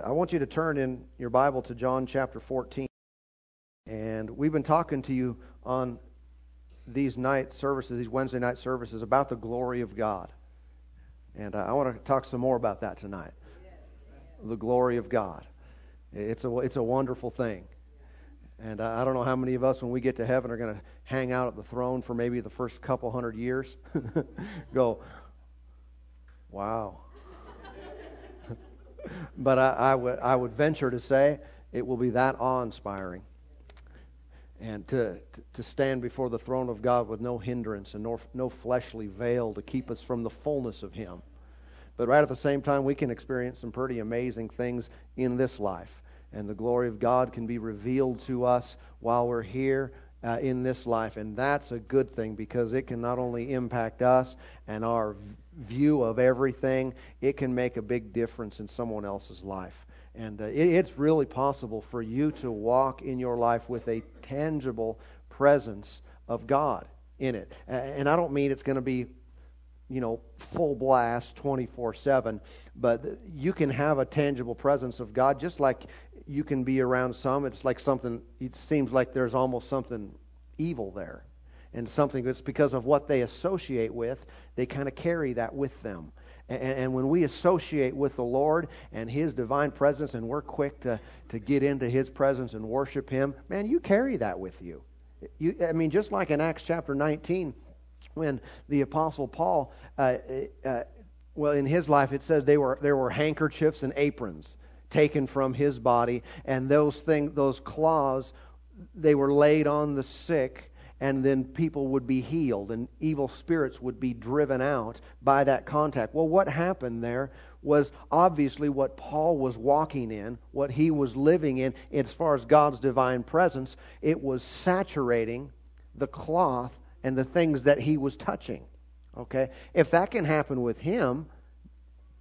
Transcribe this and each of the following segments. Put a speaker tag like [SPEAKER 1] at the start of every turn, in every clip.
[SPEAKER 1] I want you to turn in your Bible to John chapter 14. And we've been talking to you on these night services, these Wednesday night services, about the glory of God. And I want to talk some more about that tonight. The glory of God. It's a, it's a wonderful thing. And I don't know how many of us, when we get to heaven, are going to hang out at the throne for maybe the first couple hundred years. Go, wow but I, I, would, I would venture to say it will be that awe inspiring. And to, to stand before the throne of God with no hindrance and no, no fleshly veil to keep us from the fullness of Him. But right at the same time, we can experience some pretty amazing things in this life. And the glory of God can be revealed to us while we're here uh, in this life. And that's a good thing because it can not only impact us and our view of everything, it can make a big difference in someone else's life. And uh, it, it's really possible for you to walk in your life with a tangible presence of God in it. And I don't mean it's going to be, you know, full blast 24 7, but you can have a tangible presence of God just like you can be around some. It's like something, it seems like there's almost something evil there and something that's because of what they associate with, they kind of carry that with them. And, and, when we associate with the Lord and His divine presence, and we're quick to, to get into His presence and worship Him, man, you carry that with you. you I mean, just like in Acts chapter 19, when the Apostle Paul, uh, uh, well, in his life, it says they were, there were handkerchiefs and aprons taken from his body, and those things, those claws, they were laid on the sick and then people would be healed and evil spirits would be driven out by that contact. Well, what happened there was obviously what Paul was walking in, what he was living in, as far as God's divine presence. It was saturating the cloth and the things that he was touching. Okay? If that can happen with him,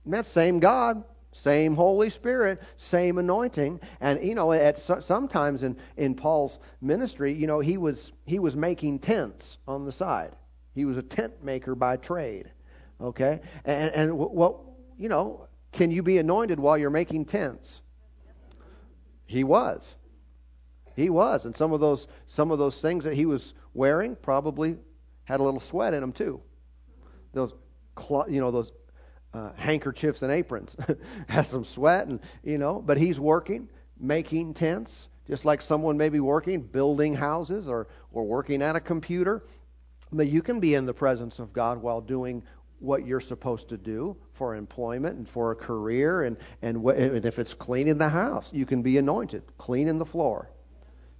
[SPEAKER 1] that same God same Holy Spirit, same anointing. And, you know, at sometimes in, in Paul's ministry, you know, he was, he was making tents on the side. He was a tent maker by trade. Okay? And, and what, you know, can you be anointed while you're making tents? He was. He was. And some of those, some of those things that he was wearing probably had a little sweat in them too. Those, you know, those uh, handkerchiefs and aprons. Has some sweat, and you know, but he's working, making tents, just like someone may be working, building houses or or working at a computer. But you can be in the presence of God while doing what you're supposed to do for employment and for a career, and and, wh- and if it's cleaning the house, you can be anointed, cleaning the floor.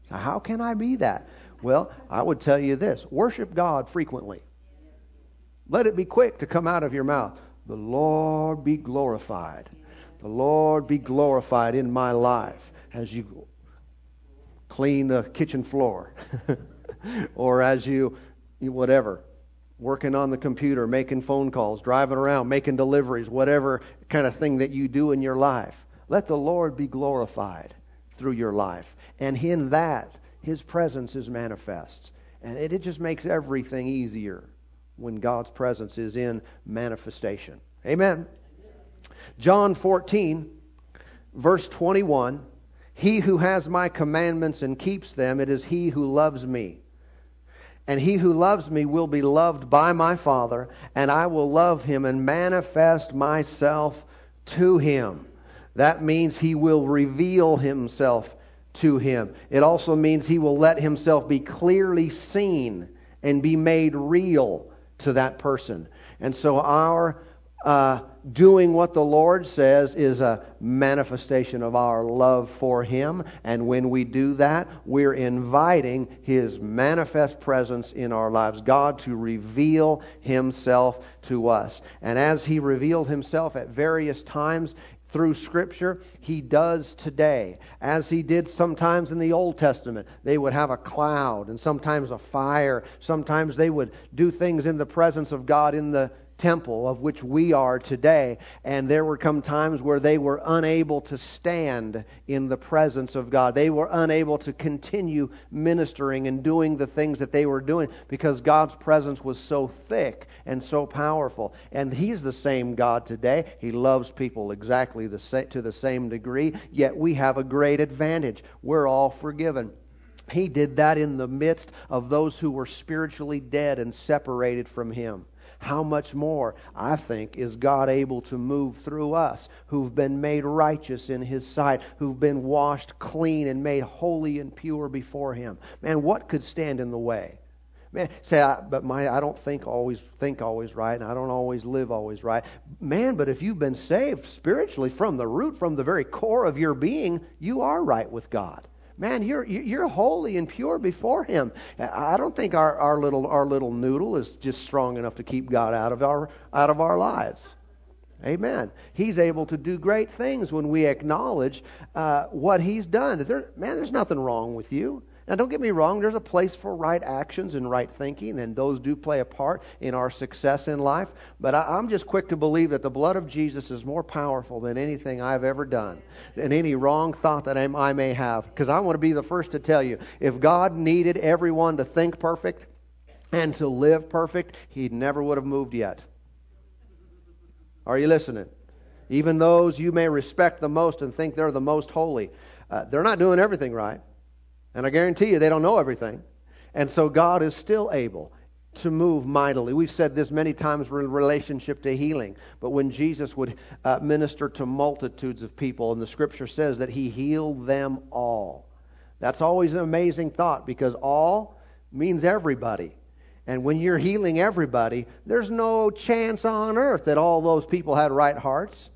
[SPEAKER 1] So how can I be that? Well, I would tell you this: worship God frequently. Let it be quick to come out of your mouth. The Lord be glorified. The Lord be glorified in my life as you clean the kitchen floor or as you, whatever, working on the computer, making phone calls, driving around, making deliveries, whatever kind of thing that you do in your life. Let the Lord be glorified through your life. And in that, His presence is manifest. And it, it just makes everything easier when God's presence is in manifestation. Amen. John 14, verse 21 He who has my commandments and keeps them, it is he who loves me. And he who loves me will be loved by my Father, and I will love him and manifest myself to him. That means he will reveal himself to him. It also means he will let himself be clearly seen and be made real to that person. And so our uh, doing what the Lord says is a manifestation of our love for Him. And when we do that, we're inviting His manifest presence in our lives. God to reveal Himself to us. And as He revealed Himself at various times through Scripture, He does today. As He did sometimes in the Old Testament. They would have a cloud and sometimes a fire. Sometimes they would do things in the presence of God in the temple of which we are today. And there were come times where they were unable to stand in the presence of God. They were unable to continue ministering and doing the things that they were doing because God's presence was so thick and so powerful. And He's the same God today. He loves people exactly the sa- to the same degree, yet we have a great advantage. We're all forgiven. He did that in the midst of those who were spiritually dead and separated from Him. How much more, I think, is God able to move through us who've been made righteous in His sight, who've been washed clean and made holy and pure before Him? Man, what could stand in the way? Man, say, I, but my, I don't think always think always right, and I don't always live always right. Man, but if you've been saved spiritually from the root, from the very core of your being, you are right with God. Man, you're you're holy and pure before Him. I don't think our, our little our little noodle is just strong enough to keep God out of our out of our lives. Amen. He's able to do great things when we acknowledge uh, what He's done. There, man, there's nothing wrong with you. Now, don't get me wrong, there's a place for right actions and right thinking, and those do play a part in our success in life. But I, am just quick to believe that the blood of Jesus is more powerful than anything I've ever done, than any wrong thought that I may have. Because I want to be the first to tell you if God needed everyone to think perfect and to live perfect, He never would have moved yet. Are you listening? Even those you may respect the most and think they're the most holy, uh, they're not doing everything right. And I guarantee you they don't know everything. And so God is still able to move mightily. We've said this many times in relationship to healing, but when Jesus would uh, minister to multitudes of people, and the scripture says that he healed them all. That's always an amazing thought because all means everybody. And when you're healing everybody, there's no chance on earth that all those people had right hearts,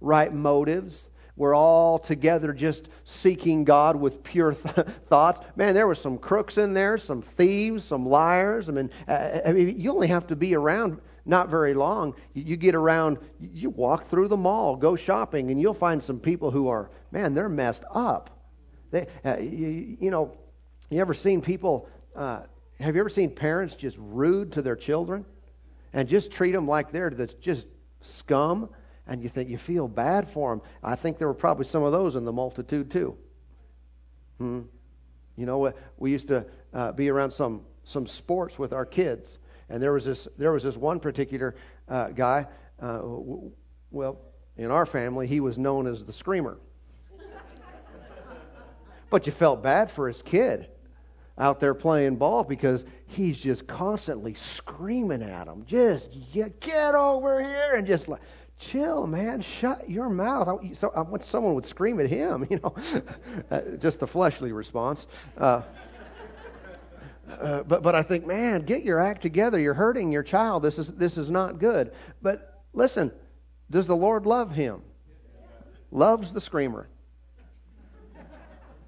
[SPEAKER 1] right motives, we're all together just seeking God with pure th- thoughts. Man, there were some crooks in there, some thieves, some liars. I mean, uh, I mean, you only have to be around not very long. You get around, you walk through the mall, go shopping, and you'll find some people who are, man, they're messed up. They, uh, you, you, know, you ever seen people? Uh, have you ever seen parents just rude to their children and just treat them like they're just scum? And you think you feel bad for them. I think there were probably some of those in the multitude too. Hmm. You know, we used to uh, be around some some sports with our kids, and there was this there was this one particular uh, guy. Uh, w- well, in our family, he was known as the screamer. but you felt bad for his kid out there playing ball because he's just constantly screaming at him. Just yeah, get over here and just like chill, man. Shut your mouth. I, so, I want someone would scream at him, you know. uh, just the fleshly response. Uh, uh, but but I think, man, get your act together. You're hurting your child. This is this is not good. But listen, does the Lord love him? Loves the screamer.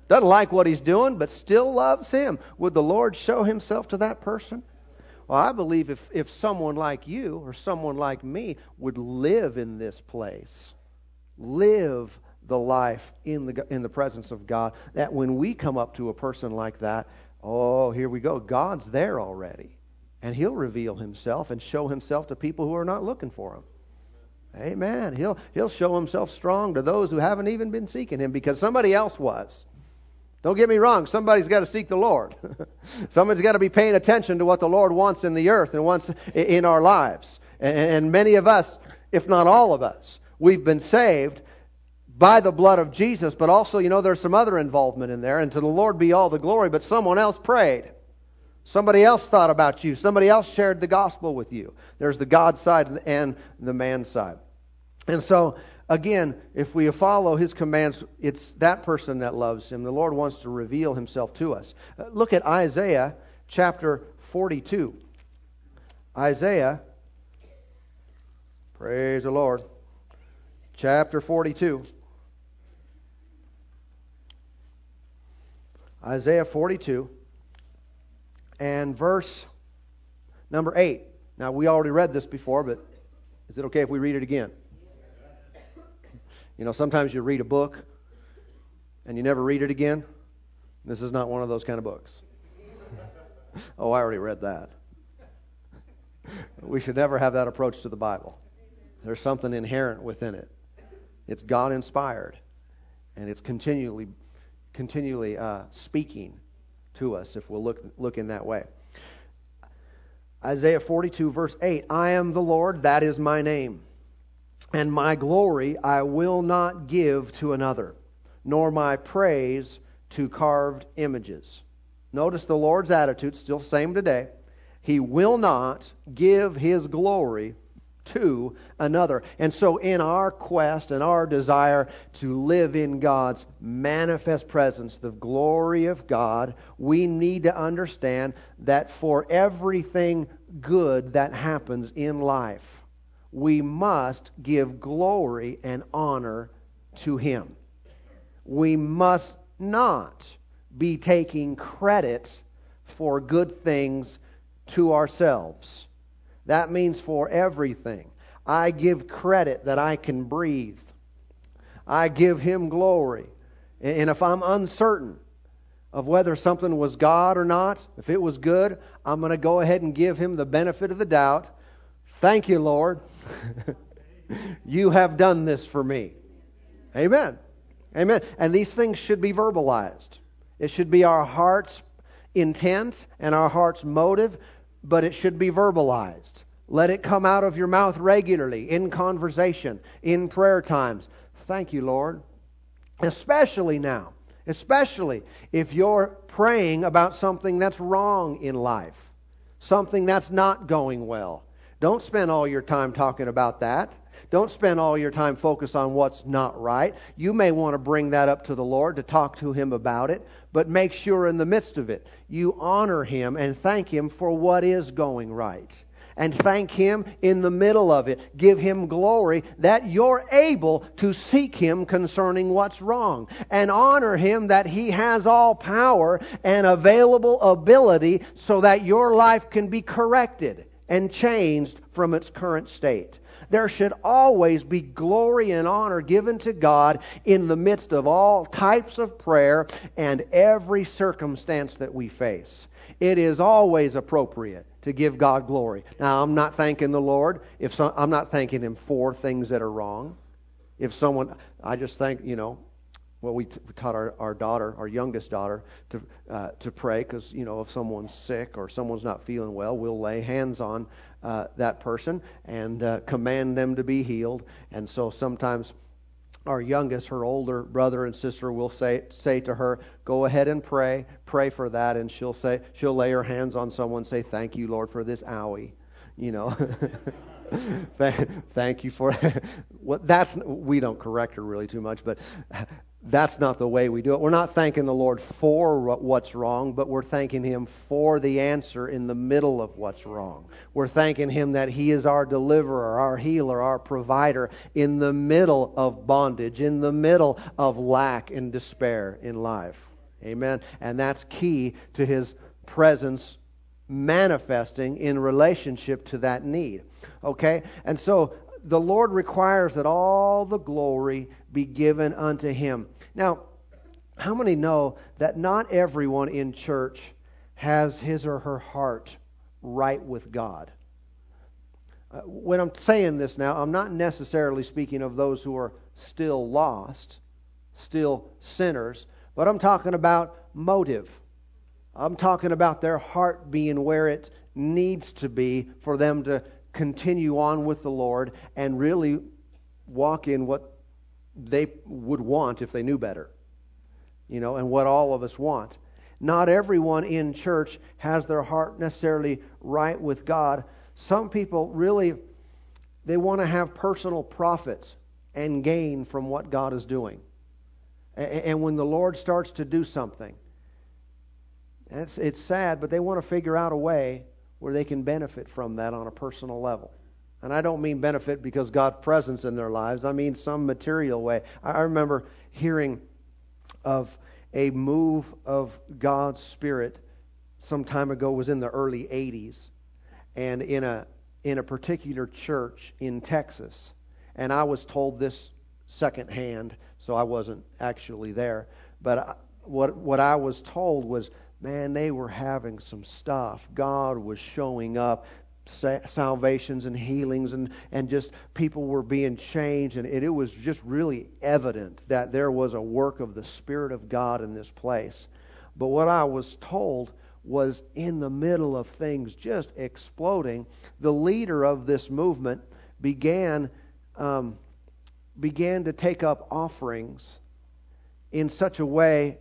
[SPEAKER 1] Doesn't like what he's doing, but still loves him. Would the Lord show himself to that person? Well, I believe if, if someone like you or someone like me would live in this place, live the life in the, in the presence of God, that when we come up to a person like that, oh, here we go. God's there already. And He'll reveal Himself and show Himself to people who are not looking for Him. Amen. He'll, he'll show Himself strong to those who haven't even been seeking Him because somebody else was. Don't get me wrong, somebody's got to seek the Lord. Somebody's got to be paying attention to what the Lord wants in the earth and wants in our lives. And many of us, if not all of us, we've been saved by the blood of Jesus, but also, you know, there's some other involvement in there, and to the Lord be all the glory, but someone else prayed. Somebody else thought about you. Somebody else shared the gospel with you. There's the God side and the man side. And so again, if we follow his commands, it's that person that loves him. The Lord wants to reveal himself to us. Uh, look at Isaiah chapter 42. Isaiah, praise the Lord, chapter 42. Isaiah 42 and verse number 8. Now, we already read this before, but is it okay if we read it again? You know, sometimes you read a book and you never read it again. This is not one of those kind of books. oh, I already read that. we should never have that approach to the Bible. There's something inherent within it. It's God inspired, and it's continually, continually uh, speaking to us if we'll look look in that way. Isaiah 42 verse 8, I am the Lord, that is my name, and my glory I will not give to another, nor my praise to carved images. Notice the Lord's attitude, still same today. He will not give his glory to another. And so, in our quest and our desire to live in God's manifest presence, the glory of God, we need to understand that for everything good that happens in life, we must give glory and honor to Him. We must not be taking credit for good things to ourselves. That means for everything. I give credit that I can breathe. I give Him glory. And if I'm uncertain of whether something was God or not, if it was good, I'm going to go ahead and give Him the benefit of the doubt. Thank you, Lord. you have done this for me. Amen. Amen. And these things should be verbalized. It should be our heart's intent and our heart's motive, but it should be verbalized. Let it come out of your mouth regularly, in conversation, in prayer times. Thank you, Lord. Especially now, especially if you're praying about something that's wrong in life, something that's not going well. Don't spend all your time talking about that. Don't spend all your time focused on what's not right. You may want to bring that up to the Lord to talk to Him about it, but make sure in the midst of it you honor Him and thank Him for what is going right. And thank Him in the middle of it. Give Him glory that you're able to seek Him concerning what's wrong. And honor Him that He has all power and available ability so that your life can be corrected and changed from its current state. There should always be glory and honor given to God in the midst of all types of prayer and every circumstance that we face. It is always appropriate to give God glory. Now, I'm not thanking the Lord if I'm not thanking Him for things that are wrong. If someone, I just thank, you know, well, we, t- we taught our, our daughter, our youngest daughter, to uh, to pray because you know if someone's sick or someone's not feeling well, we'll lay hands on uh, that person and uh, command them to be healed. And so sometimes our youngest, her older brother and sister, will say say to her, "Go ahead and pray, pray for that," and she'll say she'll lay her hands on someone, say, "Thank you, Lord, for this owie," you know. Thank you for what that's we don't correct her really too much, but that's not the way we do it. We're not thanking the Lord for what's wrong, but we're thanking Him for the answer in the middle of what's wrong. We're thanking Him that He is our deliverer, our healer, our provider in the middle of bondage, in the middle of lack and despair in life. Amen. And that's key to His presence manifesting in relationship to that need. Okay? And so the Lord requires that all the glory be given unto him. Now, how many know that not everyone in church has his or her heart right with God? Uh, when I'm saying this now, I'm not necessarily speaking of those who are still lost, still sinners, but I'm talking about motive. I'm talking about their heart being where it needs to be for them to continue on with the Lord and really walk in what they would want if they knew better. You know, and what all of us want. Not everyone in church has their heart necessarily right with God. Some people really they want to have personal profit and gain from what God is doing. And when the Lord starts to do something, it's, it's sad, but they want to figure out a way where they can benefit from that on a personal level. And I don't mean benefit because God's presence in their lives. I mean some material way. I remember hearing of a move of God's Spirit some time ago was in the early 80s and in a in a particular church in Texas. And I was told this secondhand, so I wasn't actually there. But I, what what I was told was man, they were having some stuff. God was showing up. salvations and healings and, and just people were being changed and it, it was just really evident that there was a work of the spirit of god in this place but what i was told was in the middle of things just exploding the leader of this movement began um, began to take up offerings in such a way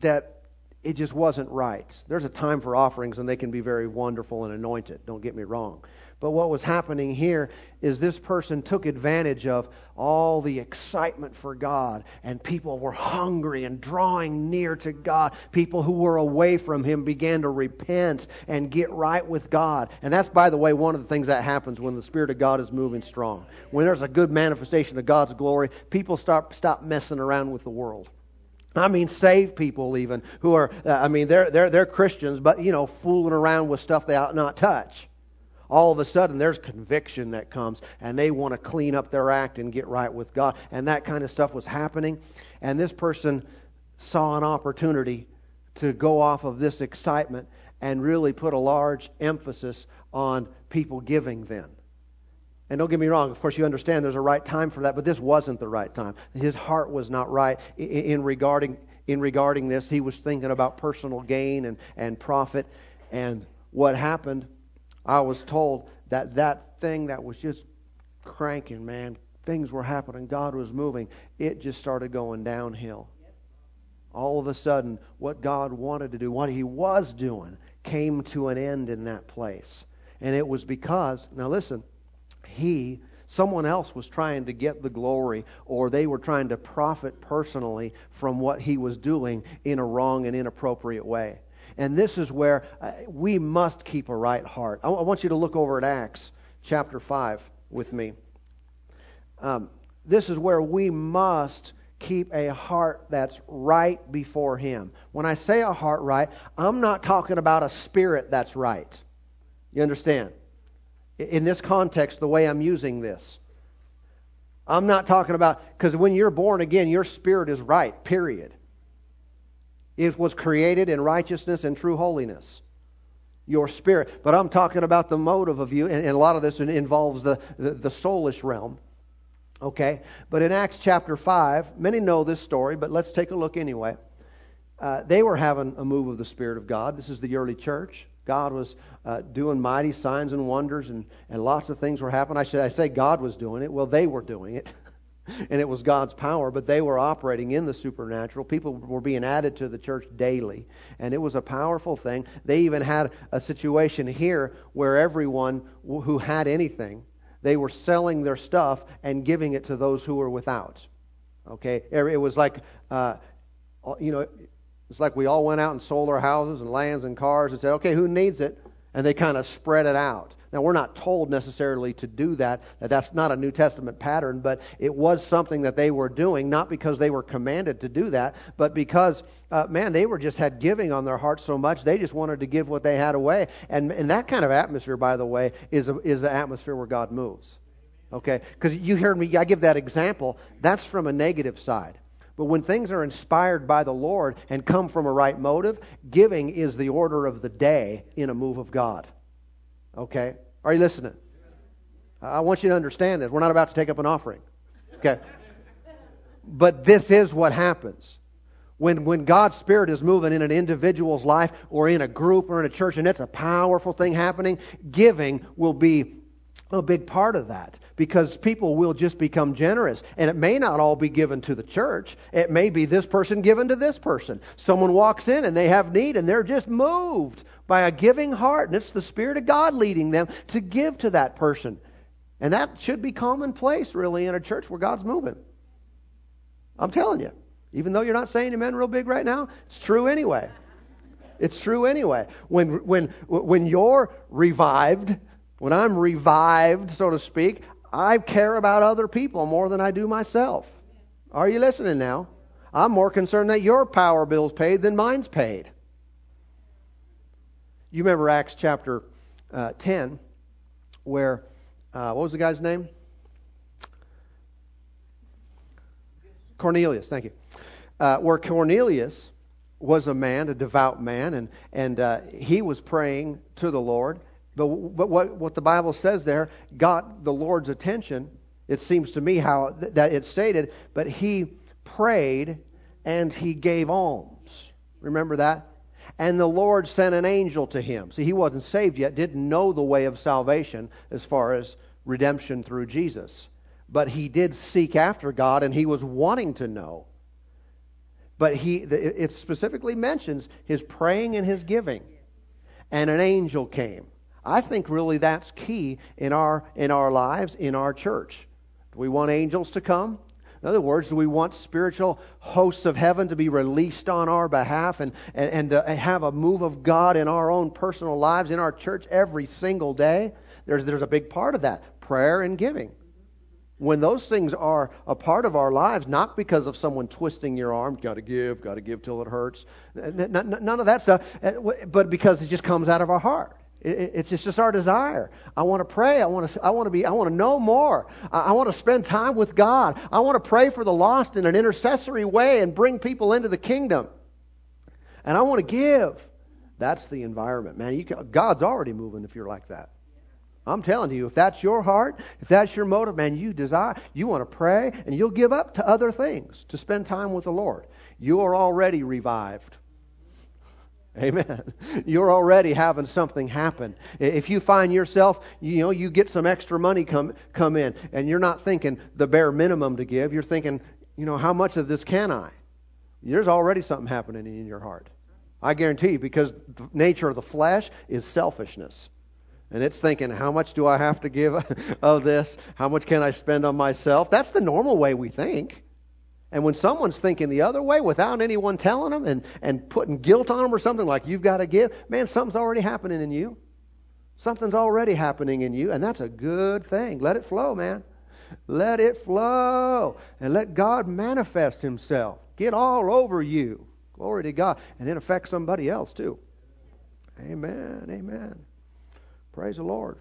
[SPEAKER 1] that it just wasn't right. There's a time for offerings, and they can be very wonderful and anointed. Don't get me wrong. But what was happening here is this person took advantage of all the excitement for God, and people were hungry and drawing near to God. People who were away from Him began to repent and get right with God. And that's, by the way, one of the things that happens when the Spirit of God is moving strong. When there's a good manifestation of God's glory, people start stop messing around with the world. I mean, saved people even who are, uh, I mean, they're, they're, they're Christians, but, you know, fooling around with stuff they ought not touch. All of a sudden, there's conviction that comes, and they want to clean up their act and get right with God. And that kind of stuff was happening. And this person saw an opportunity to go off of this excitement and really put a large emphasis on people giving then. And don't get me wrong, of course, you understand there's a right time for that, but this wasn't the right time. His heart was not right in regarding, in regarding this. He was thinking about personal gain and, and profit. And what happened, I was told that that thing that was just cranking, man, things were happening, God was moving, it just started going downhill. All of a sudden, what God wanted to do, what He was doing, came to an end in that place. And it was because, now listen, he, someone else was trying to get the glory or they were trying to profit personally from what he was doing in a wrong and inappropriate way. And this is where uh, we must keep a right heart. I, want you to look over at Acts chapter 5 with me. Um, this is where we must keep a heart that's right before Him. When I say a heart right, I'm not talking about a spirit that's right. You understand? In this context, the way I'm using this. I'm not talking about, because when you're born again, your spirit is right, period. It was created in righteousness and true holiness. Your spirit. But I'm talking about the motive of you, and, a lot of this involves the, the, the soulish realm. Okay? But in Acts chapter 5, many know this story, but let's take a look anyway. Uh, they were having a move of the Spirit of God. This is the early church. God was uh, doing mighty signs and wonders, and, and lots of things were happening. I should I say God was doing it. Well, they were doing it, and it was God's power, but they were operating in the supernatural. People were being added to the church daily, and it was a powerful thing. They even had a situation here where everyone who had anything, they were selling their stuff and giving it to those who were without. Okay, it was like. Uh, you know, it's like we all went out and sold our houses and lands and cars and said, okay, who needs it? And they kind of spread it out. Now, we're not told necessarily to do that, that that's not a New Testament pattern, but it was something that they were doing, not because they were commanded to do that, but because, uh, man, they were just had giving on their hearts so much, they just wanted to give what they had away. And, and that kind of atmosphere, by the way, is, a, is the atmosphere where God moves. Okay? Because you heard me, I give that example. That's from a negative side. But when things are inspired by the Lord and come from a right motive, giving is the order of the day in a move of God. Okay? Are you listening? I want you to understand this. We're not about to take up an offering. Okay? But this is what happens. When, when God's Spirit is moving in an individual's life or in a group or in a church, and it's a powerful thing happening, giving will be a big part of that because people will just become generous. And it may not all be given to the church. It may be this person given to this person. Someone walks in and they have need and they're just moved by a giving heart. And it's the Spirit of God leading them to give to that person. And that should be commonplace, really, in a church where God's moving. I'm telling you. Even though you're not saying amen real big right now, it's true anyway. It's true anyway. When, when, when you're revived, when I'm revived, so to speak, I care about other people more than I do myself. Are you listening now? I'm more concerned that your power bill's paid than mine's paid. You remember Acts chapter uh, 10, where, uh, what was the guy's name? Cornelius, thank you. Uh, where Cornelius was a man, a devout man, and, and uh, he was praying to the Lord But, but what, what the Bible says there got the Lord's attention. It seems to me how that it's stated, but he prayed and he gave alms. Remember that? And the Lord sent an angel to him. See, he wasn't saved yet, didn't know the way of salvation as far as redemption through Jesus. But he did seek after God and he was wanting to know. But he, it specifically mentions his praying and his giving. And an angel came. I think really that's key in our, in our lives, in our church. Do we want angels to come? In other words, do we want spiritual hosts of heaven to be released on our behalf and, and, uh, and have a move of God in our own personal lives, in our church every single day? There's, there's a big part of that prayer and giving. When those things are a part of our lives, not because of someone twisting your arm, got to give, got to give till it hurts, none of that stuff, uh, but because it just comes out of our heart. It's just our desire. I want to pray. I want to, I want to be, I want to know more. I want to spend time with God. I want to pray for the lost in an intercessory way and bring people into the kingdom. And I want to give. That's the environment, man. Can, God's already moving if you're like that. I'm telling you, if that's your heart, if that's your motive, man, you desire, you want to pray, and you'll give up to other things to spend time with the Lord. You are already revived. Amen. You're already having something happen. If you find yourself, you know, you get some extra money come come in, and you're not thinking the bare minimum to give. You're thinking, you know, how much of this can I? There's already something happening in your heart. I guarantee you, because the nature of the flesh is selfishness. And it's thinking, how much do I have to give of this? How much can I spend on myself? That's the normal way we think. And when someone's thinking the other way without anyone telling them and, and putting guilt on them or something like you've got to give, man, something's already happening in you. Something's already happening in you, and that's a good thing. Let it flow, man. Let it flow. And let God manifest Himself. Get all over you. Glory to God. And then affect somebody else, too. Amen. Amen. Praise the Lord.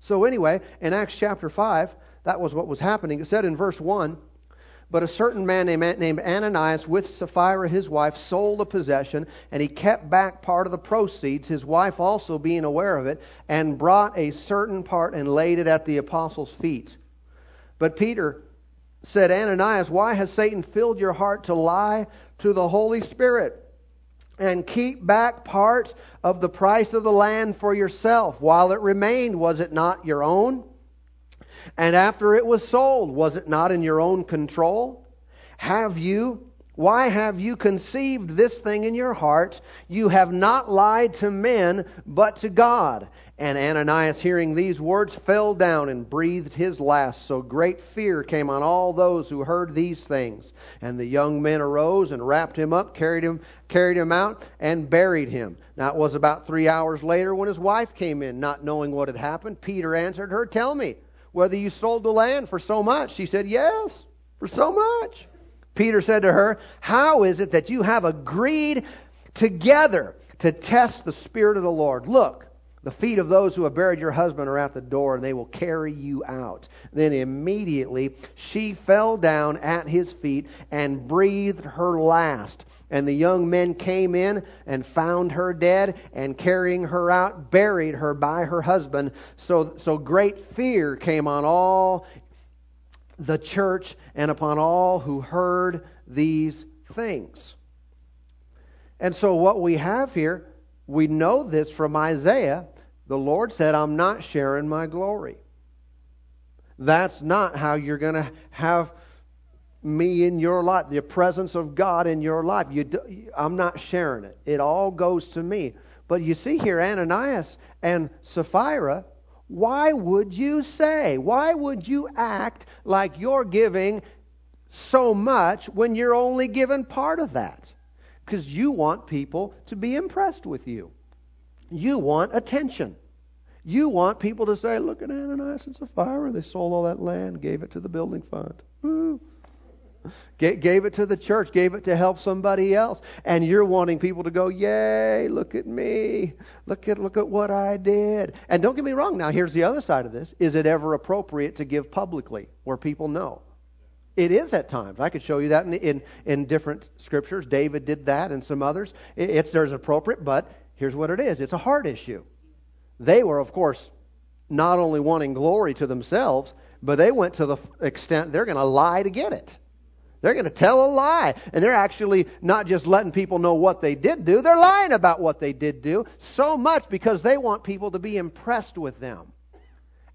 [SPEAKER 1] So, anyway, in Acts chapter 5, that was what was happening. It said in verse 1 but a certain man named Ananias, with Sapphira his wife, sold a possession, and he kept back part of the proceeds, his wife also being aware of it, and brought a certain part and laid it at the apostles' feet. But Peter said, Ananias, why has Satan filled your heart to lie to the Holy Spirit? and keep back part of the price of the land for yourself while it remained was it not your own and after it was sold, was it not in your own control? Have you, why have you conceived this thing in your heart? You have not lied to men, but to God. And Ananias, hearing these words, fell down and breathed his last. So great fear came on all those who heard these things. And the young men arose and wrapped him up, carried him, carried him out, and buried him. Now it was about three hours later when his wife came in, not knowing what had happened. Peter answered her, Tell me whether you sold the land for so much. She said, Yes, for so much. Peter said to her, How is it that you have agreed together to test the Spirit of the Lord? Look, the feet of those who have buried your husband are at the door, and they will carry you out. Then immediately she fell down at his feet and breathed her last. And the young men came in and found her dead, and carrying her out, buried her by her husband. So, so great fear came on all the church and upon all who heard these things. And so, what we have here, we know this from Isaiah. The Lord said, I'm not sharing my glory. That's not how you're going to have me in your life, the presence of God in your life. You do, I'm not sharing it. It all goes to me. But you see here, Ananias and Sapphira, why would you say, why would you act like you're giving so much when you're only given part of that? Because you want people to be impressed with you. You want attention. You want people to say, look at Ananias and Sapphira. They sold all that land, gave it to the building fund. Gave it to the church, gave it to help somebody else, and you're wanting people to go, "Yay! Look at me! Look at look at what I did!" And don't get me wrong. Now, here's the other side of this: Is it ever appropriate to give publicly, where people know? It is at times. I could show you that in in, in different scriptures. David did that, and some others. It, it's there's appropriate, but here's what it is: it's a heart issue. They were, of course, not only wanting glory to themselves, but they went to the extent they're going to lie to get it. They're going to tell a lie. And they're actually not just letting people know what they did do, they're lying about what they did do so much because they want people to be impressed with them.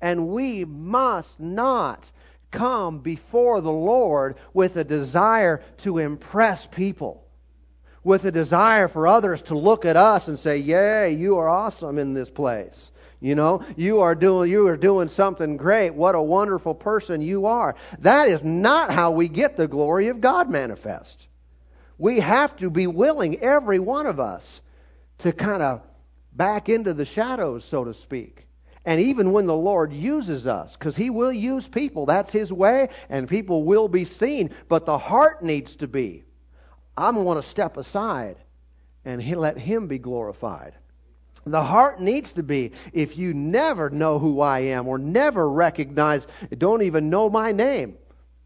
[SPEAKER 1] And we must not come before the Lord with a desire to impress people, with a desire for others to look at us and say, Yay, you are awesome in this place. You know, you are doing you are doing something great. What a wonderful person you are. That is not how we get the glory of God manifest. We have to be willing, every one of us, to kind of back into the shadows, so to speak. And even when the Lord uses us, because He will use people, that's His way, and people will be seen. But the heart needs to be, I'm going to step aside and let Him be glorified. The heart needs to be, if you never know who I am or never recognize, don't even know my name,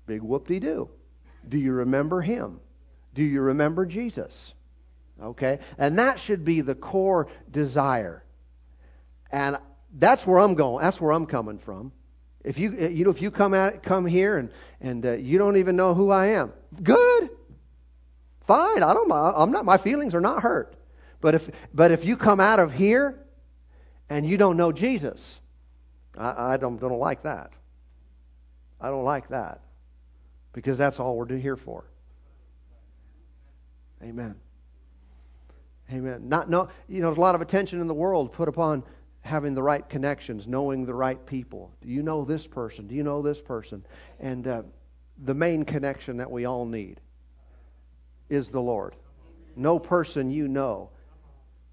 [SPEAKER 1] big whoop de doo. Do you remember him? Do you remember Jesus? Okay? And that should be the core desire. And that's where I'm going. That's where I'm coming from. If you, you know, if you come at, come here and, and uh, you don't even know who I am, good. Fine. I don't, I'm not, my feelings are not hurt. But if, but if you come out of here and you don't know Jesus, I, I don't, don't like that. I don't like that. Because that's all we're here for. Amen. Amen. Not no, you know, there's a lot of attention in the world put upon having the right connections, knowing the right people. Do you know this person? Do you know this person? And uh, the main connection that we all need is the Lord. No person you know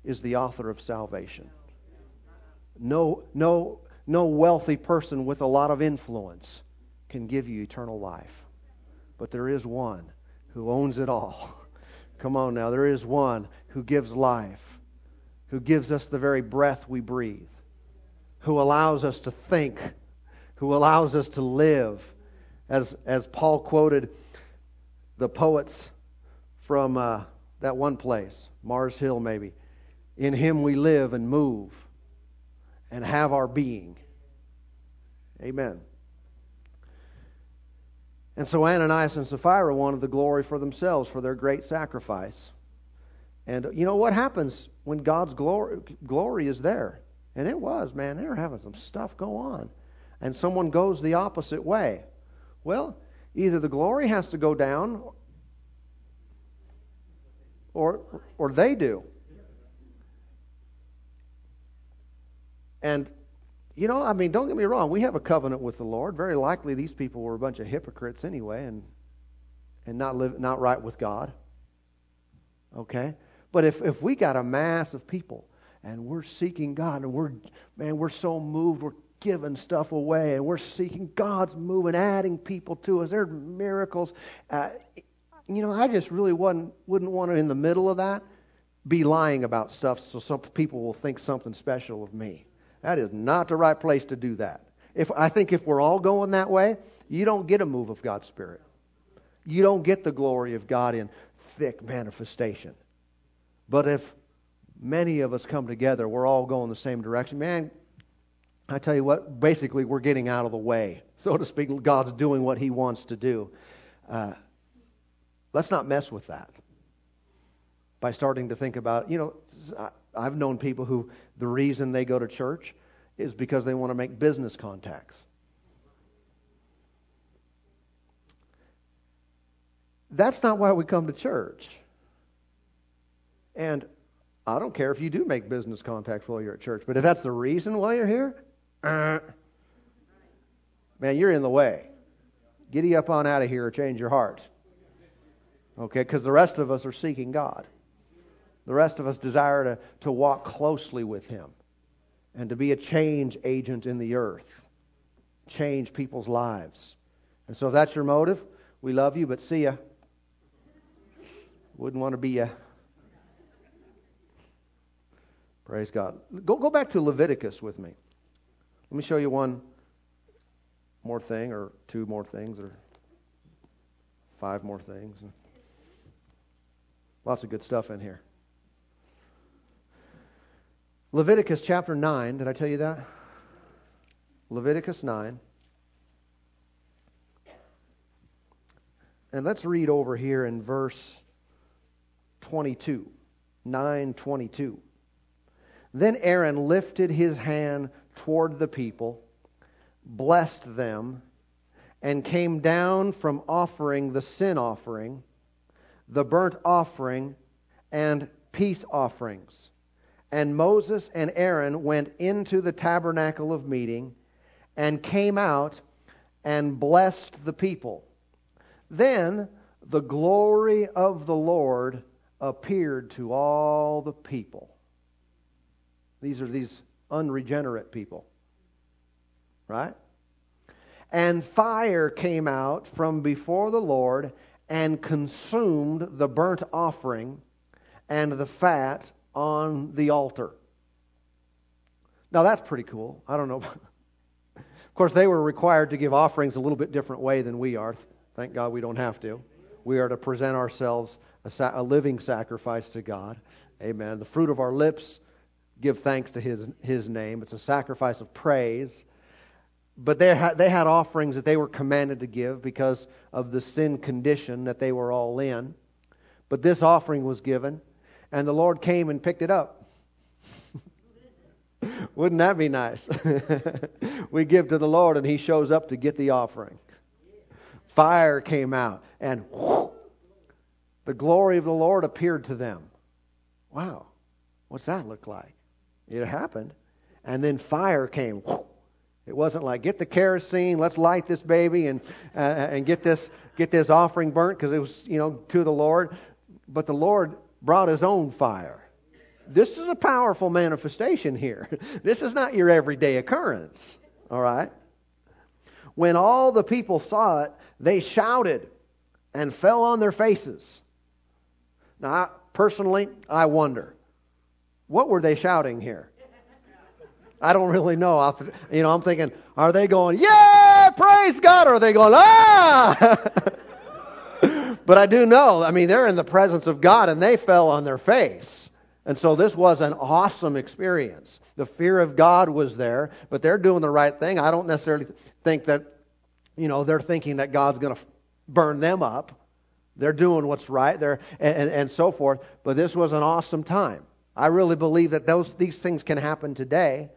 [SPEAKER 1] is the author of salvation. No, no, no wealthy person with a lot of influence can give you eternal life. But there is one who owns it all. Come on now, there is one who gives life, who gives us the very breath we breathe, who allows us to think, who allows us to live. As, as Paul quoted the poets from uh, that one place, Mars Hill maybe. In him we live and move and have our being. Amen. And so Ananias and Sapphira wanted the glory for themselves for their great sacrifice. And you know what happens when God's glory, glory is there? And it was, man, they were having some stuff go on. And someone goes the opposite way. Well, either the glory has to go down or or they do. And, you know, I mean, don't get me wrong. We have a covenant with the Lord. Very likely these people were a bunch of hypocrites anyway and, and not, live, not right with God. Okay? But if, if we got a mass of people and we're seeking God and we're, man, we're so moved, we're giving stuff away and we're seeking God's move and adding people to us. There's miracles. Uh, you know, I just really wouldn't, wouldn't want to, in the middle of that, be lying about stuff so some people will think something special of me. That is not the right place to do that. If I think if we're all going that way, you don't get a move of God's Spirit. You don't get the glory of God in thick manifestation. But if many of us come together, we're all going the same direction, man, I tell you what, basically we're getting out of the way, so to speak. God's doing what He wants to do. Uh, let's not mess with that by starting to think about, you know, I've known people who the reason they go to church is because they want to make business contacts. That's not why we come to church. And I don't care if you do make business contacts while you're at church, but if that's the reason why you're here, uh, man, you're in the way. Giddy up on out of here or change your heart. Okay, because the rest of us are seeking God. The rest of us desire to, to walk closely with Him and to be a change agent in the earth, change people's lives. And so if that's your motive, we love you, but see ya. Wouldn't want to be ya. Praise God. Go, go back to Leviticus with me. Let me show you one more thing, or two more things, or five more things. Lots of good stuff in here. Leviticus chapter 9, did I tell you that? Leviticus 9. And let's read over here in verse 22. 922. Then Aaron lifted his hand toward the people, blessed them, and came down from offering the sin offering, the burnt offering, and peace offerings. And Moses and Aaron went into the tabernacle of meeting and came out and blessed the people. Then the glory of the Lord appeared to all the people. These are these unregenerate people. Right? And fire came out from before the Lord and consumed the burnt offering and the fat on the altar. Now that's pretty cool. I don't know. of course, they were required to give offerings a little bit different way than we are. Thank God we don't have to. We are to present ourselves a, sa- a living sacrifice to God. Amen. The fruit of our lips give thanks to His, His name. It's a sacrifice of praise. But they had, they had offerings that they were commanded to give because of the sin condition that they were all in. But this offering was given, and the Lord came and picked it up. Wouldn't that be nice? we give to the Lord, and He shows up to get the offering. Fire came out, and whoosh, the glory of the Lord appeared to them. Wow, what's that look like? It happened. And then fire came. It wasn't like get the kerosene, let's light this baby and uh, and get this get this offering burnt because it was you know to the Lord. But the Lord brought His own fire. This is a powerful manifestation here. This is not your everyday occurrence. All right. When all the people saw it, they shouted and fell on their faces. Now, I, personally, I wonder what were they shouting here? I don't really know. You know, I'm thinking, are they going, yeah, praise God, or are they going, ah? but I do know, I mean, they're in the presence of God and they fell on their face. And so this was an awesome experience. The fear of God was there, but they're doing the right thing. I don't necessarily think that, you know, they're thinking that God's going to burn them up. They're doing what's right, they're, and, and, and so forth. But this was an awesome time. I really believe that those, these things can happen today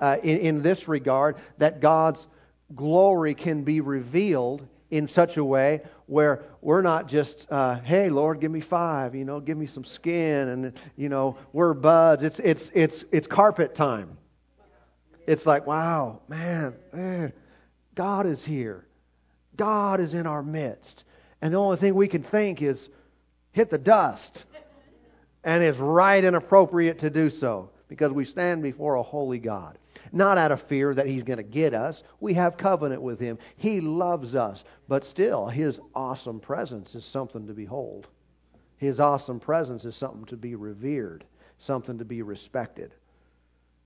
[SPEAKER 1] uh, in, in this regard, that God's glory can be revealed in such a way where we're not just, uh, hey, Lord, give me five, you know, give me some skin, and, you know, we're buds. It's, it's, it's, it's carpet time. It's like, wow, man, man, God is here. God is in our midst. And the only thing we can think is hit the dust. And it's right and appropriate to do so because we stand before a holy God. Not out of fear that He's going to get us. We have covenant with Him. He loves us. But still, His awesome presence is something to behold. His awesome presence is something to be revered, something to be respected.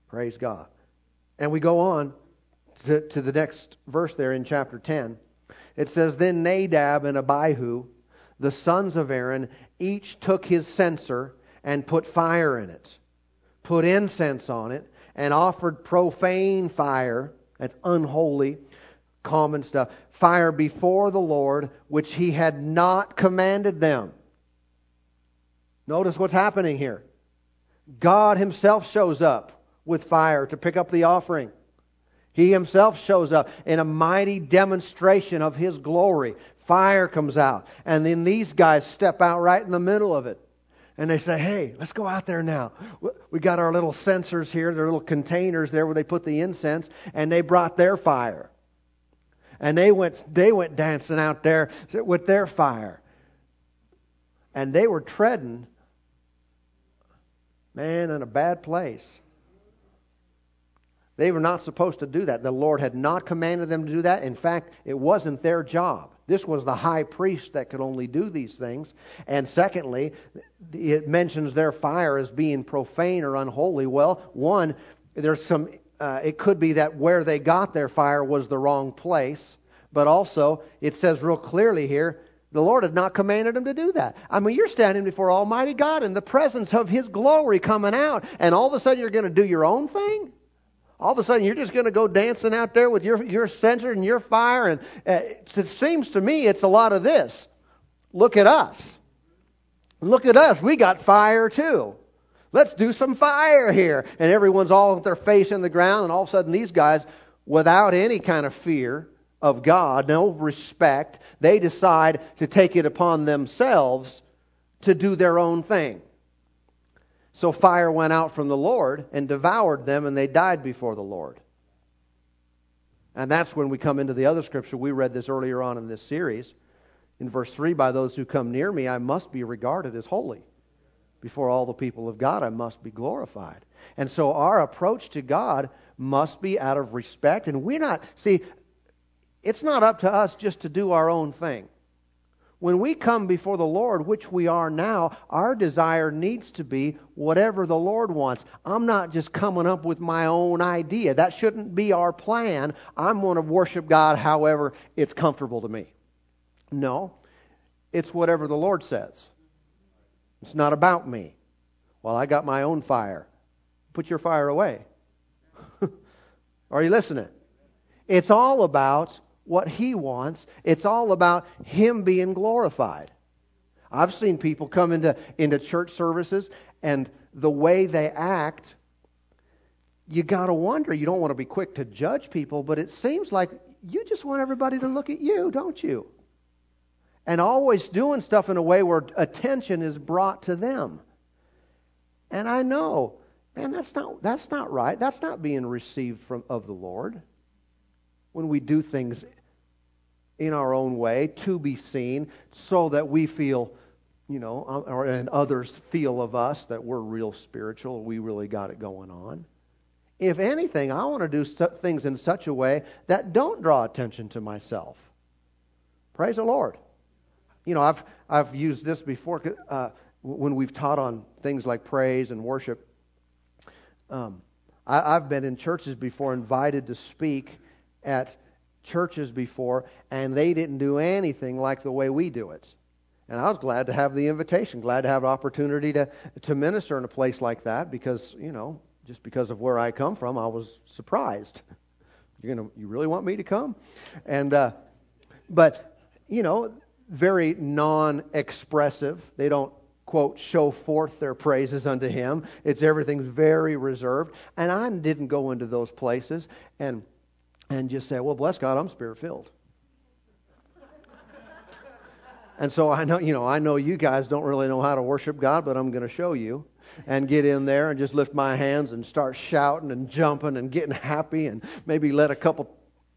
[SPEAKER 1] Praise God. And we go on to, to the next verse there in chapter 10. It says, Then Nadab and Abihu, the sons of Aaron, each took his censer and put fire in it, put incense on it, and offered profane fire, that's unholy, common stuff, fire before the Lord, which he had not commanded them. Notice what's happening here. God himself shows up with fire to pick up the offering. He himself shows up in a mighty demonstration of his glory. Fire comes out. And then these guys step out right in the middle of it. And they say, hey, let's go out there now. We got our little censers here, their little containers there where they put the incense, and they brought their fire. And they went, they went dancing out there with their fire. And they were treading, man, in a bad place. They were not supposed to do that. The Lord had not commanded them to do that. In fact, it wasn't their job. This was the high priest that could only do these things. And secondly, it mentions their fire as being profane or unholy. Well, one, there's some, uh, it could be that where they got their fire was the wrong place. But also, it says real clearly here The Lord had not commanded him to do that. I mean, you're standing before Almighty God in the presence of His glory coming out, and all of a sudden you're going to do your own thing? All of a sudden you're just going to go dancing out there with your, your censer and your fire, and uh, it seems to me it's a lot of this. Look at us. Look at us. We got fire too. Let's do some fire here. And everyone's all with their face in the ground, and all of a sudden these guys, without any kind of fear, of God, no respect, they decide to take it upon themselves to do their own thing. So fire went out from the Lord and devoured them, and they died before the Lord. And that's when we come into the other scripture. We read this earlier on in this series. In verse 3, by those who come near me, I must be regarded as holy. Before all the people of God, I must be glorified. And so our approach to God must be out of respect. And we're not, see, it's not up to us just to do our own thing. When we come before the Lord, which we are now, our desire needs to be whatever the Lord wants. I'm not just coming up with my own idea. That shouldn't be our plan. I'm going to worship God however it's comfortable to me. No, it's whatever the Lord says. It's not about me. Well, I got my own fire. Put your fire away. are you listening? It's all about what He wants. It's all about Him being glorified. I've seen people come into, into church services and the way they act, you got to wonder. You don't want to be quick to judge people, but it seems like you just want everybody to look at you, don't you? And always doing stuff in a way where attention is brought to them. And I know, man, that's not, that's not right. That's not being received from, of the Lord when we do things in our own way to be seen so that we feel, you know, uh, or, and others feel of us that we're real spiritual, we really got it going on. If anything, I want to do things in such a way that don't draw attention to myself. Praise the Lord. You know, I've, I've used this before uh, when we've taught on things like praise and worship. Um, I, I've been in churches before invited to speak at churches before, and they didn't do anything like the way we do it. And I was glad to have the invitation, glad to have opportunity to, to minister in a place like that because, you know, just because of where I come from, I was surprised. You're gonna, you really want me to come? And, uh, but, you know, very non expressive. They don't quote, show forth their praises unto him. It's everything's very reserved. And I didn't go into those places and and just say, well, bless God, I'm spirit filled. and so I know, you know, I know you guys don't really know how to worship God, but I'm going to show you and get in there and just lift my hands and start shouting and jumping and getting happy and maybe let a couple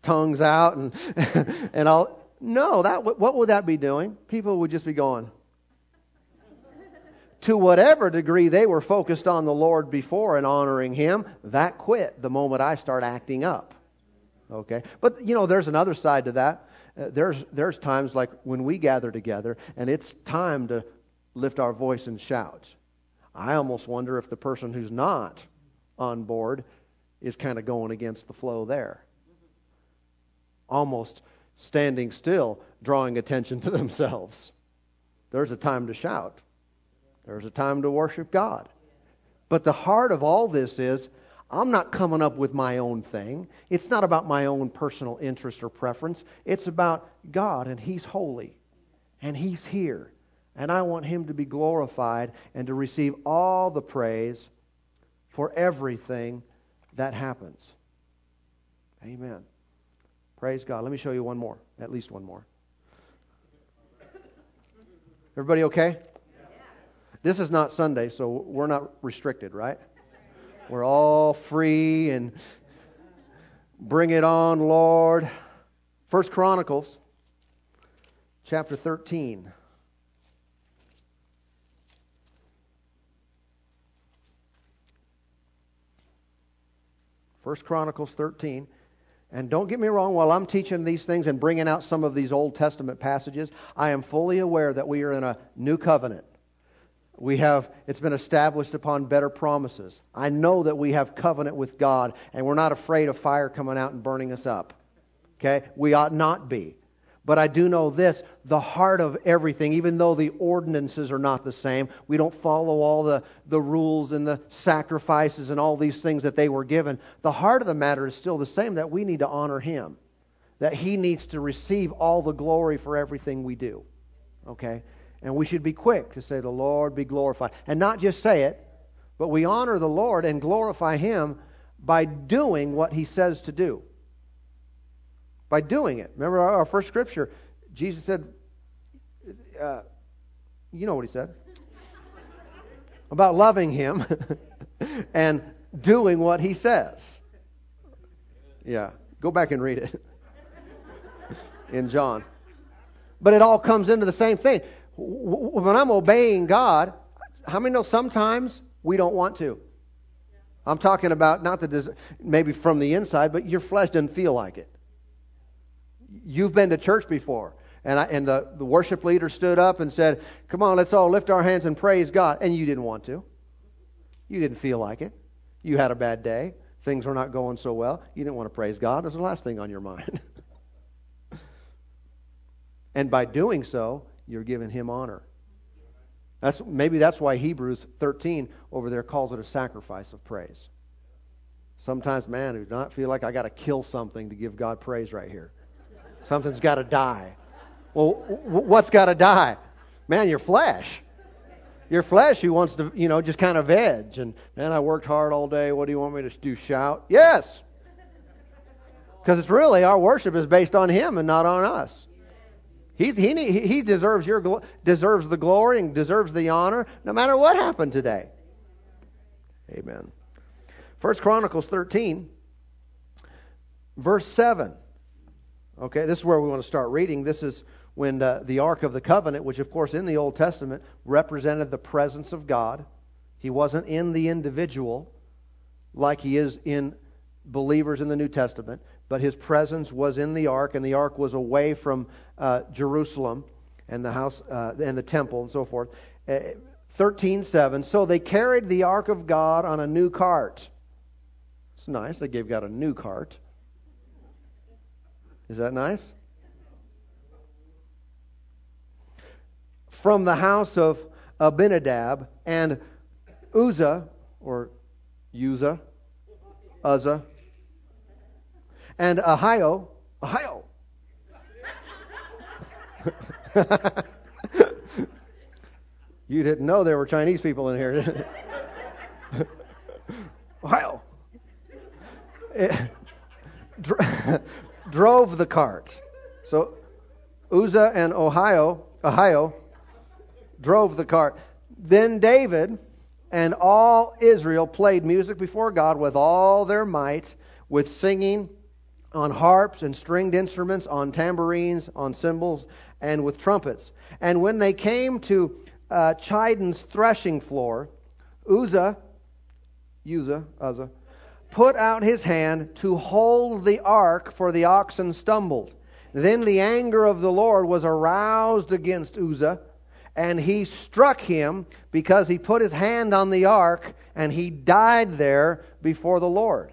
[SPEAKER 1] tongues out and and I'll no that what would that be doing? People would just be going. To whatever degree they were focused on the Lord before and honoring him that quit the moment I start acting up Okay? But, you know, there's another side to that. Uh, there's, there's times like when we gather together and it's time to lift our voice and shout. I almost wonder if the person who's not on board is kind of going against the flow there. Almost standing still, drawing attention to themselves. There's a time to shout, there's a time to worship God. But the heart of all this is I'm not coming up with my own thing. It's not about my own personal interest or preference. It's about God, and He's holy, and He's here. And I want Him to be glorified and to receive all the praise for everything that happens. Amen. Praise God. Let me show you one more, at least one more. Everybody okay? This is not Sunday, so we're not restricted, right? We're all free and bring it on, Lord. First Chronicles chapter 13. First Chronicles 13. And don't get me wrong, while I'm teaching these things and bringing out some of these Old Testament passages, I am fully aware that we are in a new covenant. We have, it's been established upon better promises. I know that we have covenant with God, and we're not afraid of fire coming out and burning us up. Okay? We ought not be. But I do know this the heart of everything, even though the ordinances are not the same, we don't follow all the, the rules and the sacrifices and all these things that they were given. The heart of the matter is still the same that we need to honor Him, that He needs to receive all the glory for everything we do. Okay? And we should be quick to say, The Lord be glorified. And not just say it, but we honor the Lord and glorify Him by doing what He says to do by doing it. Remember our, first scripture, Jesus said, uh, you know what he said? About loving him and doing what he says. Yeah, go back and read it in John. But it all comes into the same thing. When I'm obeying God, how many know sometimes we don't want to? I'm talking about not the maybe from the inside, but your flesh doesn't feel like it. You've been to church before. And, I, and the, the worship leader stood up and said, Come on, let's all lift our hands and praise God. And you didn't want to. You didn't feel like it. You had a bad day. Things were not going so well. You didn't want to praise God. It was the last thing on your mind. and by doing so, you're giving Him honor. That's, maybe that's why Hebrews 13 over there calls it a sacrifice of praise. Sometimes, man, I do not feel like I got to kill something to give God praise right here. Something's got to die. Well, what's got to die? Man, your flesh. Your flesh who wants to, you know, just kind of veg. And, man, I worked hard all day. What do you want me to do? Shout? Yes. Because it's really, our worship is based on Him and not on us. He, he, he deserves, your, deserves the glory and deserves the honor no matter what happened today. Amen. First Chronicles 13, verse 7. Okay, this is where we want to start reading. This is when uh, the Ark of the Covenant, which of course in the Old Testament represented the presence of God, he wasn't in the individual like he is in believers in the New Testament, but his presence was in the ark, and the ark was away from uh, Jerusalem and the house uh, and the temple and so forth. Uh, thirteen seven. So they carried the ark of God on a new cart. It's nice. They gave God a new cart. Is that nice? From the house of Abinadab and Uzzah, or Uzzah, Uzzah, and Ohio. Ohio. you didn't know there were Chinese people in here. Ohio drove the cart. So Uzzah and Ohio, Ohio drove the cart. Then David and all Israel played music before God with all their might, with singing on harps and stringed instruments, on tambourines, on cymbals, and with trumpets. And when they came to uh, Chidon's threshing floor, Uzzah, Uzzah, Uzzah, put out his hand to hold the ark, for the oxen stumbled. Then the anger of the Lord was aroused against Uzzah, and he struck him because he put his hand on the ark, and he died there before the Lord.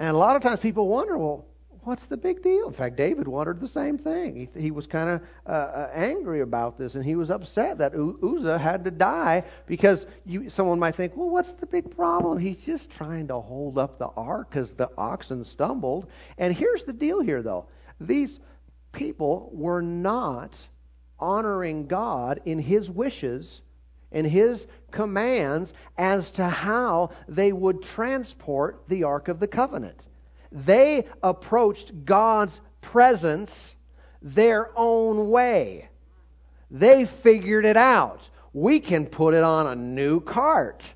[SPEAKER 1] And a lot of times people wonder, well, what's the big deal? In fact, David wondered the same thing. He, he was kind of uh, uh, angry about this, and he was upset that Uzzah had to die because you, someone might think, well, what's the big problem? He's just trying to hold up the ark because the oxen stumbled. And here's the deal here, though. These people were not honoring God in his wishes and his commands as to how they would transport the Ark of the Covenant. They approached God's presence their own way. They figured it out. We can put it on a new cart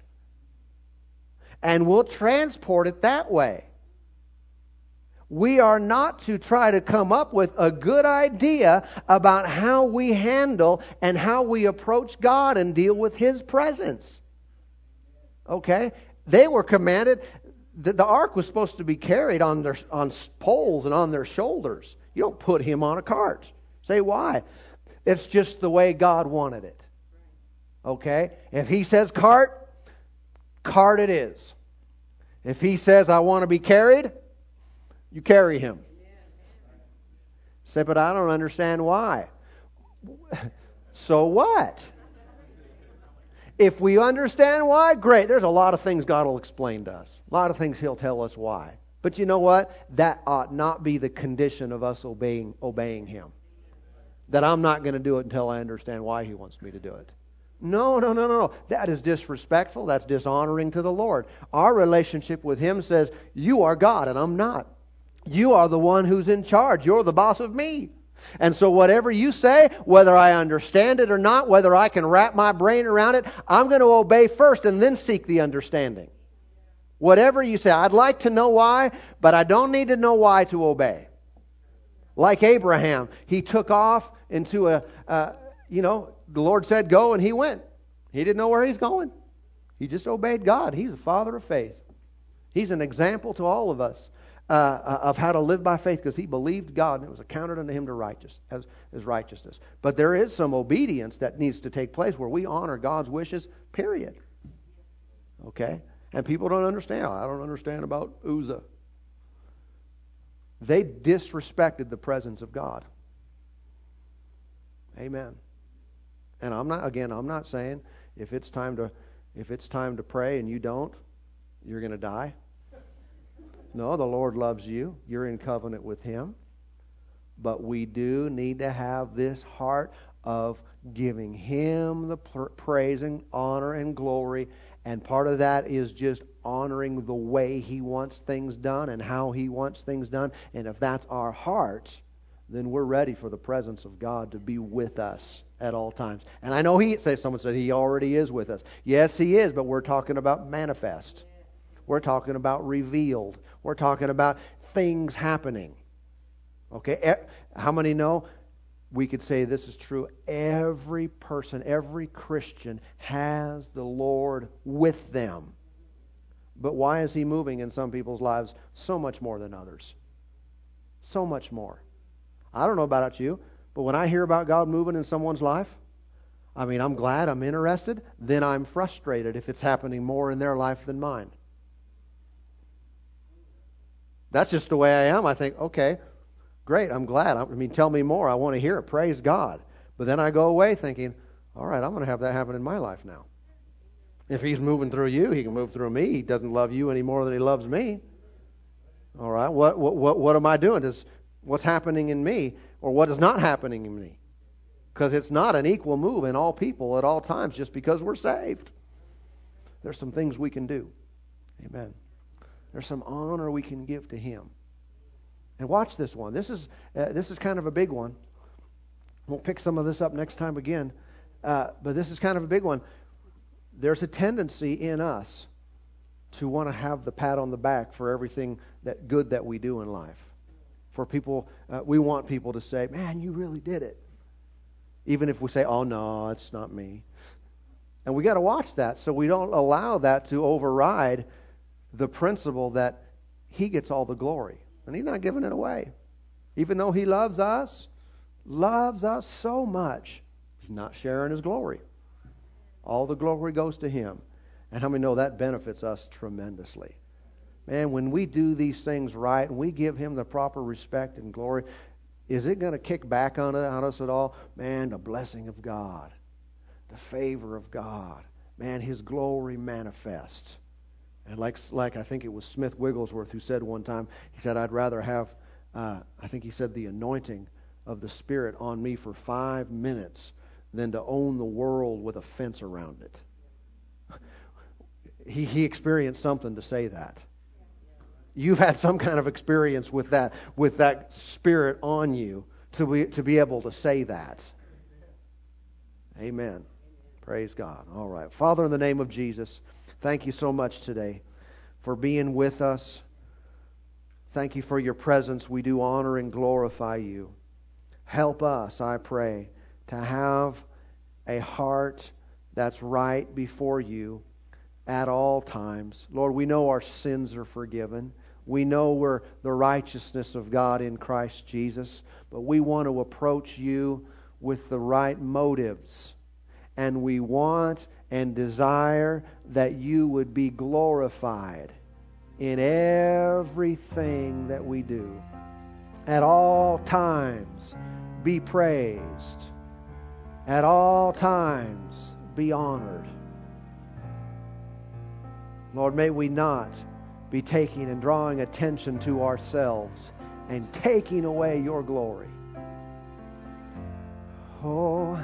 [SPEAKER 1] and we'll transport it that way. We are not to try to come up with a good idea about how we handle and how we approach God and deal with His presence. Okay? They were commanded, the, the ark was supposed to be carried on their on poles and on their shoulders. You don't put him on a cart. Say why? It's just the way God wanted it. Okay? If he says cart, cart it is. If he says I want to be carried, You carry him. Say, but I don't understand why. so what? If we understand why, great. There's a lot of things God will explain to us. A lot of things He'll tell us why. But you know what? That ought not be the condition of us obeying obeying Him. That I'm not going to do it until I understand why He wants me to do it. No, no, no, no, no. That is disrespectful. That's dishonoring to the Lord. Our relationship with Him says, You are God and I'm not. You are the one who's in charge. You're the boss of me. And so, whatever you say, whether I understand it or not, whether I can wrap my brain around it, I'm going to obey first and then seek the understanding. Whatever you say, I'd like to know why, but I don't need to know why to obey. Like Abraham, he took off into a, uh, you know, the Lord said go and he went. He didn't know where he's going. He just obeyed God. He's a father of faith. He's an example to all of us uh, uh, of how to live by faith because he believed God and it was accounted unto him to righteous as, as righteousness. But there is some obedience that needs to take place where we honor God's wishes, period. Okay? And people don't understand. I don't understand about Uzzah. They disrespected the presence of God. Amen. And I'm not again, I'm not saying if it's time to if it's time to pray and you don't, you're going to die. No, the Lord loves you. You're in covenant with Him. But we do need to have this heart of giving Him the praise and honor and glory. And part of that is just honoring the way He wants things done and how He wants things done. And if that's our heart, then we're ready for the presence of God to be with us at all times. And I know He, say someone said He already is with us. Yes, He is, but we're talking about manifest. We're talking about revealed. We're talking about things happening. Okay? How many know? We could say this is true. Every person, every Christian has the Lord with them. But why is He moving in some people's lives so much more than others? So much more. I don't know about you, but when I hear about God moving in someone's life, I mean, I'm glad, I'm interested, then I'm frustrated if it's happening more in their life than mine. That's just the way I am. I think, okay, great, I'm glad. I mean, tell me more. I want to hear it. Praise God. But then I go away thinking, all right, I'm going to have that happen in my life now. If he's moving through you, he can move through me. He doesn't love you any more than he loves me. All right, what what what, what am I doing? Does what's happening in me or what is not happening in me? Because it's not an equal move in all people at all times just because we're saved. There's some things we can do. Amen. There's some honor we can give to Him. And watch this one. This is uh, this is kind of a big one. We'll pick some of this up next time again, uh, but this is kind of a big one. There's a tendency in us to want to have the pat on the back for everything that good that we do in life. For people, uh, we want people to say, "Man, you really did it," even if we say, "Oh no, it's not me." And we got to watch that so we don't allow that to override the principle that He gets all the glory. And He's not giving it away. Even though He loves us, loves us so much, He's not sharing His glory. All the glory goes to Him. And how many know that benefits us tremendously? Man, when we do these things right and we give Him the proper respect and glory, is it going to kick back on, on us at all? Man, the blessing of God, the favor of God. Man, His glory manifests. And like, like I think it was Smith Wigglesworth who said one time, he said, I'd rather have, uh, I think he said, the anointing of the Spirit on me for five minutes than to own the world with a fence around it. he, he experienced something to say that. You've had some kind of experience with that, with that Spirit on you to be, to be able to say that. Amen. Praise God. All right. Father, in the name of Jesus. Thank you so much today for being with us. Thank you for your presence. We do honor and glorify you. Help us, I pray, to have a heart that's right before you at all times. Lord, we know our sins are forgiven. We know we're the righteousness of God in Christ Jesus, but we want to approach you with the right motives. And we want and desire that you would be glorified in everything that we do. At all times be praised. At all times be honored. Lord, may we not be taking and drawing attention to ourselves and taking away your glory. Oh,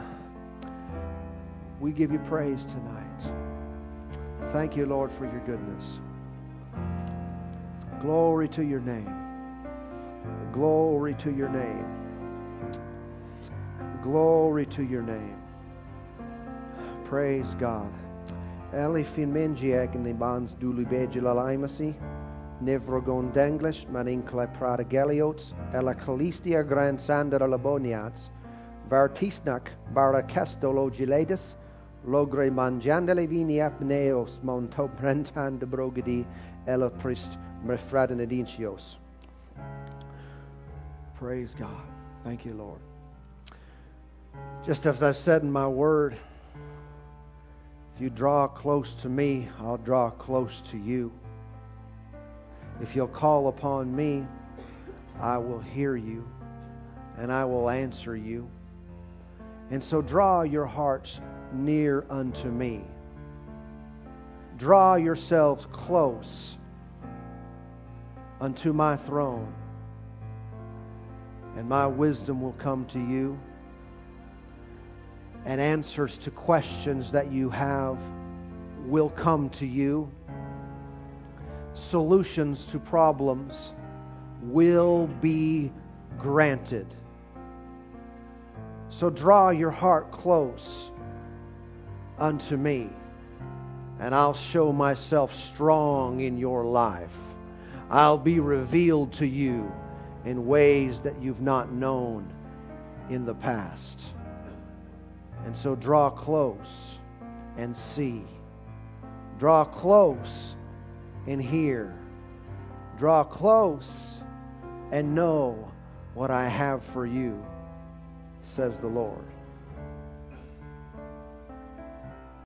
[SPEAKER 1] we give you praise tonight. Thank you, Lord, for your goodness. Glory to your name. Glory to your name. Glory to your name. Praise God. Elifin mengiak in the bonds dulu begilalimasi, nevrogon denglish, marinkle pradigeliots, ela calistia grand sandra laboniats, vartisnak barakestologiladis, logre mangiandele vini apneos monto prentan de brogadi elaprist mefradinadicios. Praise God. Thank you, Lord. Just as I said in my word, if you draw close to me, I'll draw close to you. If you'll call upon me, I will hear you and I will answer you. And so draw your hearts near unto me. Draw yourselves close unto my throne, and my wisdom will come to you, and answers to questions that you have will come to you. Solutions to problems will be granted. So draw your heart close unto me, and I'll show myself strong in your life. I'll be revealed to you in ways that you've not known in the past. And so draw close and see. Draw close and hear. Draw close and know what I have for you, says the Lord.